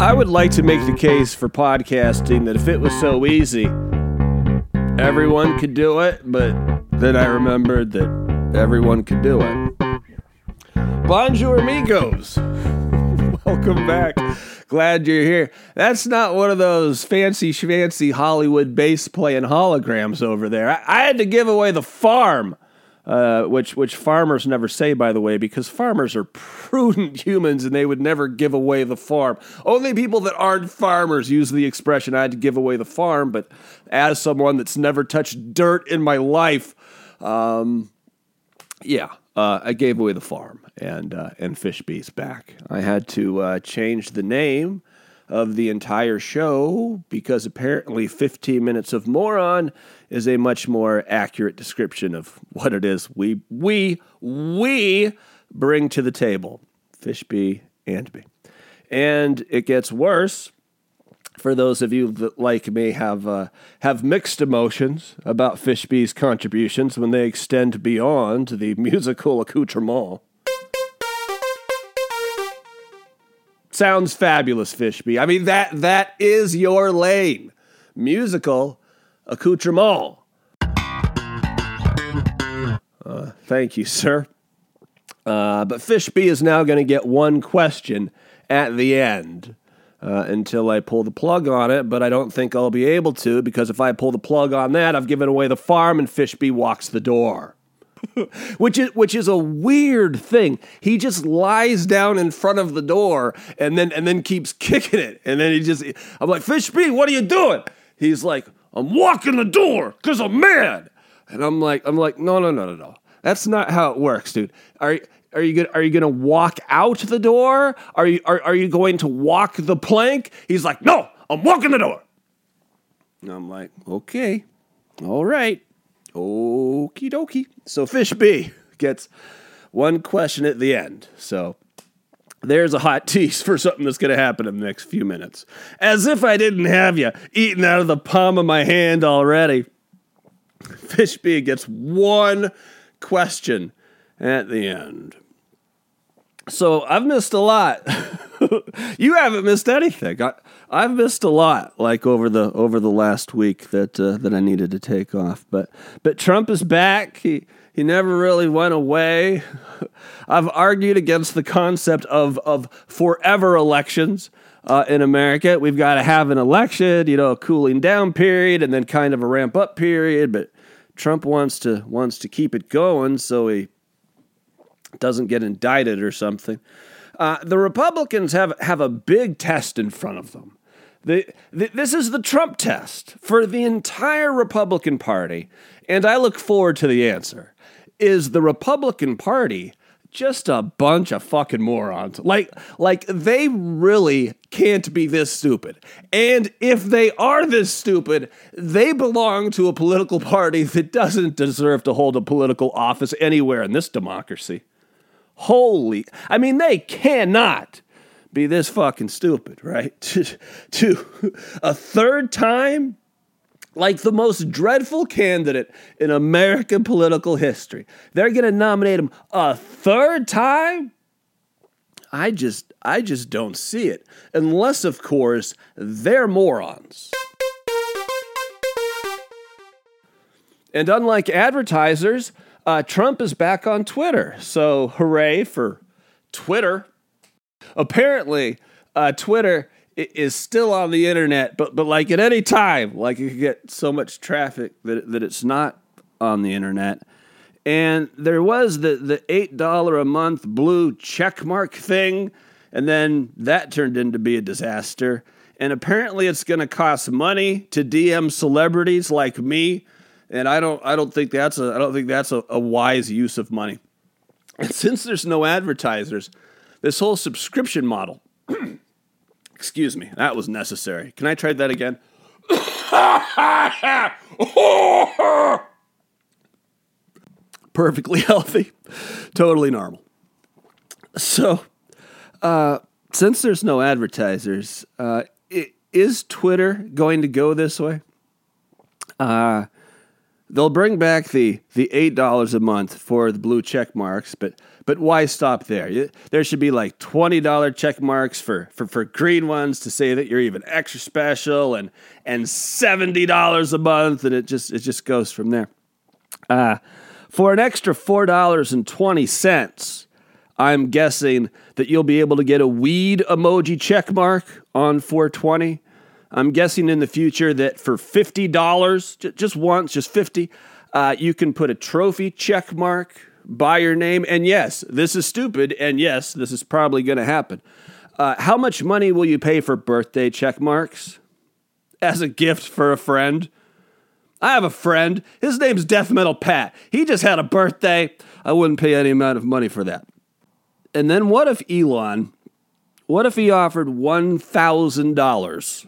I would like to make the case for podcasting that if it was so easy, everyone could do it, but then I remembered that everyone could do it. Bonjour, amigos. Welcome back. Glad you're here. That's not one of those fancy schmancy Hollywood bass playing holograms over there. I, I had to give away the farm. Uh, which which farmers never say, by the way, because farmers are prudent humans and they would never give away the farm. Only people that aren't farmers use the expression "I had to give away the farm." But as someone that's never touched dirt in my life, um, yeah, uh, I gave away the farm and uh, and Fishbee's back. I had to uh, change the name of the entire show because apparently 15 minutes of moron is a much more accurate description of what it is we we we bring to the table. Fishbee and me. And it gets worse for those of you that, like me, have uh, have mixed emotions about Fishbee's contributions when they extend beyond the musical accoutrement. Sounds fabulous, Fishbee. I mean that that is your lane. Musical accoutrement. Uh, thank you, sir. Uh, but Fishbee is now going to get one question at the end uh, until I pull the plug on it, but I don't think I'll be able to because if I pull the plug on that, I've given away the farm and Fishbee walks the door. which is which is a weird thing. He just lies down in front of the door and then and then keeps kicking it. And then he just I'm like, Fishbee, what are you doing? He's like, I'm walking the door because I'm mad. And I'm like, I'm like, no, no, no, no, no. That's not how it works, dude. Are are you gonna are you gonna walk out the door? Are you are, are you going to walk the plank? He's like, no, I'm walking the door. And I'm like, okay, all right, okie dokie. So Fish B gets one question at the end. So there's a hot tease for something that's going to happen in the next few minutes. As if I didn't have you eating out of the palm of my hand already. Fish B gets one question at the end. So I've missed a lot. you haven't missed anything. I, I've missed a lot, like over the over the last week that uh, that I needed to take off. But but Trump is back. He he never really went away. I've argued against the concept of of forever elections. Uh, in America, we've got to have an election, you know, a cooling down period, and then kind of a ramp up period. But Trump wants to wants to keep it going, so he doesn't get indicted or something. Uh, the Republicans have have a big test in front of them. The, the, this is the Trump test for the entire Republican Party, and I look forward to the answer. Is the Republican Party just a bunch of fucking morons. Like like they really can't be this stupid. And if they are this stupid, they belong to a political party that doesn't deserve to hold a political office anywhere in this democracy. Holy, I mean they cannot be this fucking stupid, right? to, to a third time like the most dreadful candidate in American political history. They're going to nominate him a third time? I just I just don't see it. Unless of course they're morons. And unlike advertisers, uh, Trump is back on Twitter. So hooray for Twitter. Apparently, uh, Twitter is still on the internet, but but like at any time, like you get so much traffic that that it's not on the internet. And there was the the eight dollar a month blue checkmark thing, and then that turned into be a disaster. And apparently, it's going to cost money to DM celebrities like me, and I don't I don't think that's a I don't think that's a, a wise use of money. And since there's no advertisers, this whole subscription model. Excuse me, that was necessary. Can I try that again? Perfectly healthy, totally normal. So, uh, since there's no advertisers, uh, is Twitter going to go this way? Uh, they'll bring back the the eight dollars a month for the blue check marks, but But why stop there? There should be like $20 check marks for, for, for green ones to say that you're even extra special and, and $70 a month. And it just, it just goes from there. Uh, for an extra $4.20, I'm guessing that you'll be able to get a weed emoji check mark on 420. I'm guessing in the future that for $50, just once, just 50, uh, you can put a trophy check mark by your name. And yes, this is stupid. And yes, this is probably going to happen. Uh, how much money will you pay for birthday check marks as a gift for a friend? I have a friend. His name's Death Metal Pat. He just had a birthday. I wouldn't pay any amount of money for that. And then what if Elon, what if he offered $1,000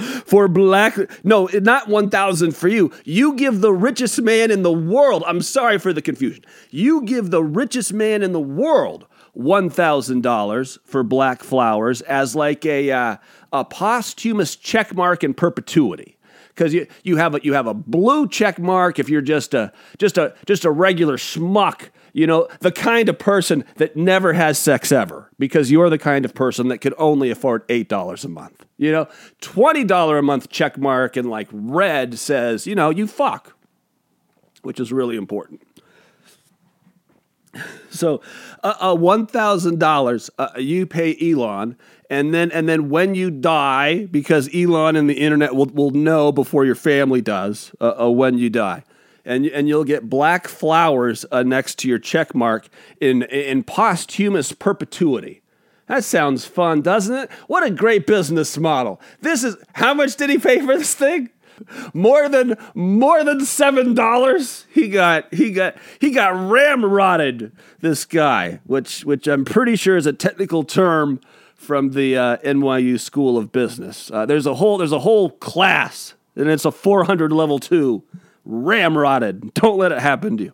for black no not 1000 for you. You give the richest man in the world i'm sorry for the confusion. You give the richest man in the world $1000 for black flowers as like a uh, a posthumous check mark in perpetuity. Because you, you have a you have a blue check mark if you're just a just a just a regular schmuck you know, the kind of person that never has sex ever because you're the kind of person that could only afford $8 a month. You know, $20 a month check mark and like red says, you know, you fuck, which is really important. So, uh, uh, one thousand uh, dollars you pay Elon, and then and then when you die, because Elon and the internet will will know before your family does uh, uh when you die and and you'll get black flowers uh, next to your check mark in in posthumous perpetuity. That sounds fun, doesn't it? What a great business model. This is how much did he pay for this thing? More than more than seven dollars. He got he got he got ramrodded. This guy, which which I'm pretty sure is a technical term from the uh, NYU School of Business. Uh, there's a whole there's a whole class, and it's a 400 level two ramrodded. Don't let it happen to you.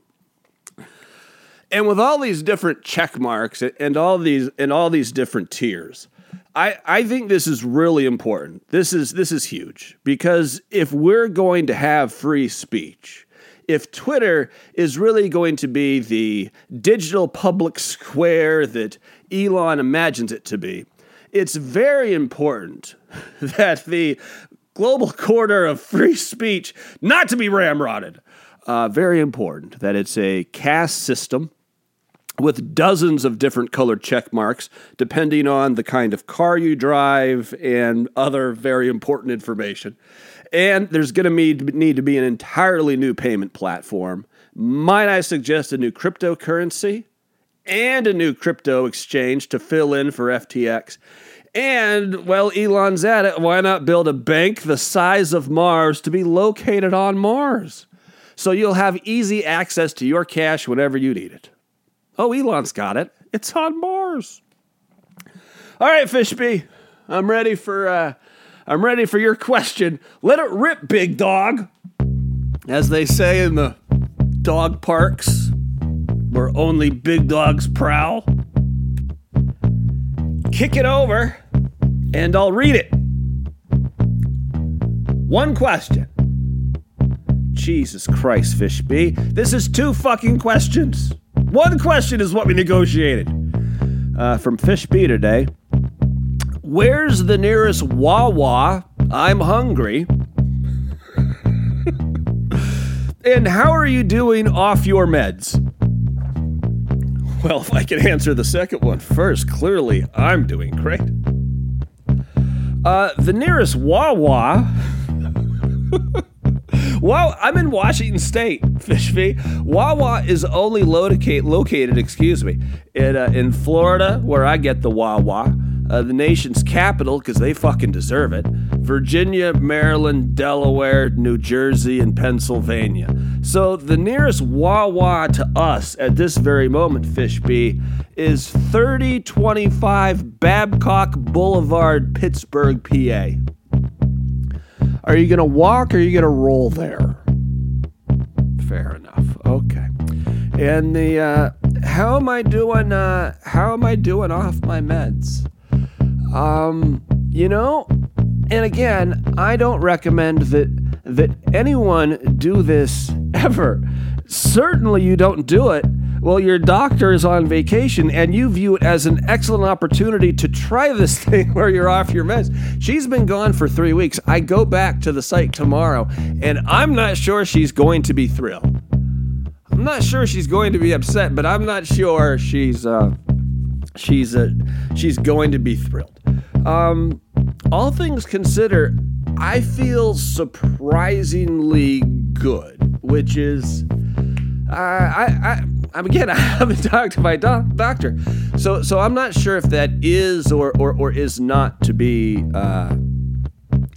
And with all these different check marks and all these and all these different tiers, I, I think this is really important. This is this is huge because if we're going to have free speech, if Twitter is really going to be the digital public square that Elon imagines it to be, it's very important that the global corridor of free speech not to be ramrodded. Uh, very important that it's a caste system with dozens of different colored check marks, depending on the kind of car you drive and other very important information. And there's going to need to be an entirely new payment platform. Might I suggest a new cryptocurrency and a new crypto exchange to fill in for FTX? And, well, Elon's at it. Why not build a bank the size of Mars to be located on Mars? So you'll have easy access to your cash whenever you need it. Oh, Elon's got it. It's on Mars. All right, Fishby. I'm ready for uh, I'm ready for your question. Let it rip, big dog. As they say in the dog parks where only big dogs prowl. Kick it over and I'll read it. One question. Jesus Christ, Fishby. This is two fucking questions. One question is what we negotiated. Uh, from Fishby today. Where's the nearest Wawa? I'm hungry. and how are you doing off your meds? Well, if I can answer the second one first, clearly I'm doing great. Uh, the nearest Wawa. Well, I'm in Washington State, Fishby. Wawa is only located, located excuse me, in, uh, in Florida, where I get the Wawa uh, the nation's capital because they fucking deserve it Virginia, Maryland, Delaware, New Jersey, and Pennsylvania. So the nearest Wawa to us at this very moment, Fishby, is 3025 Babcock Boulevard, Pittsburgh, PA. Are you going to walk or are you going to roll there? Fair enough. Okay. And the uh, how am I doing? Uh, how am I doing off my meds? Um, you know, and again, I don't recommend that that anyone do this ever. Certainly, you don't do it Well, your doctor is on vacation and you view it as an excellent opportunity to try this thing where you're off your meds. She's been gone for three weeks. I go back to the site tomorrow and I'm not sure she's going to be thrilled. I'm not sure she's going to be upset, but I'm not sure she's uh, she's uh, she's going to be thrilled. Um, all things considered, I feel surprisingly good, which is uh, I I am again I haven't talked to my doc- doctor, so so I'm not sure if that is or or, or is not to be uh,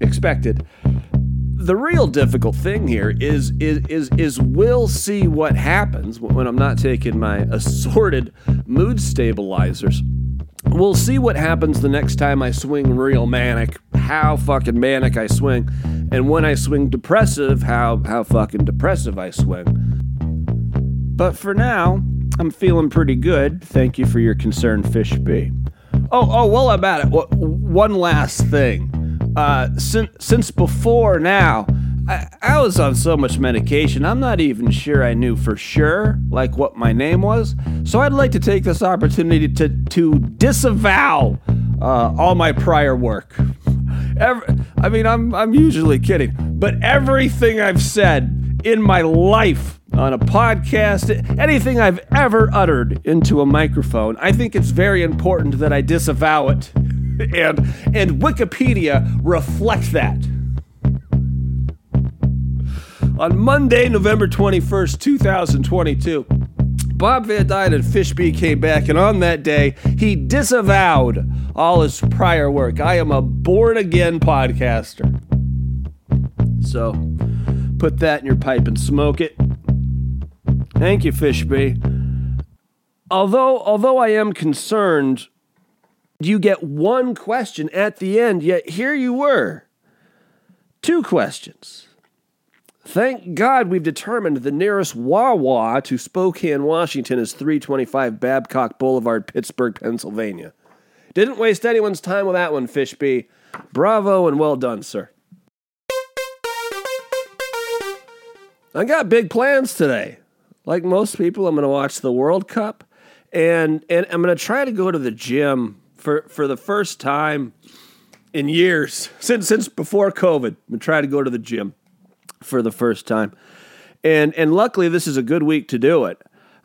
expected. The real difficult thing here is is is is we'll see what happens when I'm not taking my assorted mood stabilizers. We'll see what happens the next time I swing real manic, how fucking manic I swing, and when I swing depressive, how how fucking depressive I swing. But for now, I'm feeling pretty good. Thank you for your concern, Fish B. Oh, oh, well, I'm at it. One last thing uh, since since before now. I, I was on so much medication, I'm not even sure I knew for sure, like what my name was. So I'd like to take this opportunity to to disavow uh, all my prior work. Every, I mean, I'm I'm usually kidding, but everything I've said in my life on a podcast, anything I've ever uttered into a microphone, I think it's very important that I disavow it and and Wikipedia reflect that. On Monday, November 21st, 2022, Bob Van Dyne and Fishby came back, and on that day, he disavowed all his prior work. I am a born again podcaster. So, put that in your pipe and smoke it. Thank you, Fishby. Although, although I am concerned you get one question at the end, yet here you were. Two questions. Thank God we've determined the nearest Wawa to Spokane, Washington is 325 Babcock Boulevard, Pittsburgh, Pennsylvania. Didn't waste anyone's time with that one, Fishby. Bravo and well done, sir. I got big plans today. Like most people, I'm going to watch the World Cup and and I'm going to try to go to the gym for for the first time in years since since before COVID. I'm going to try to go to the gym for the first time, and and luckily this is a good week to do it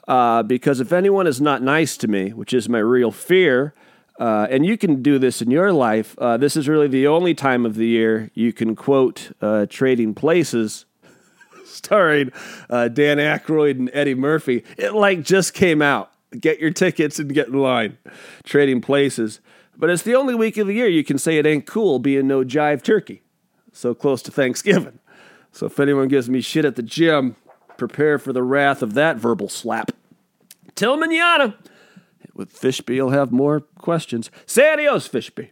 uh, because if anyone is not nice to me, which is my real fear. Uh, and you can do this in your life. Uh, this is really the only time of the year you can quote uh, Trading Places starring uh, Dan Aykroyd and Eddie Murphy. It like just came out get your tickets and get in line. Trading places. But it's the only week of the year you can say it ain't cool being no jive turkey. So close to Thanksgiving. So if anyone gives me shit at the gym, prepare for the wrath of that verbal slap. Till manana. With Fishby, you'll have more questions. Say adios, Fishby.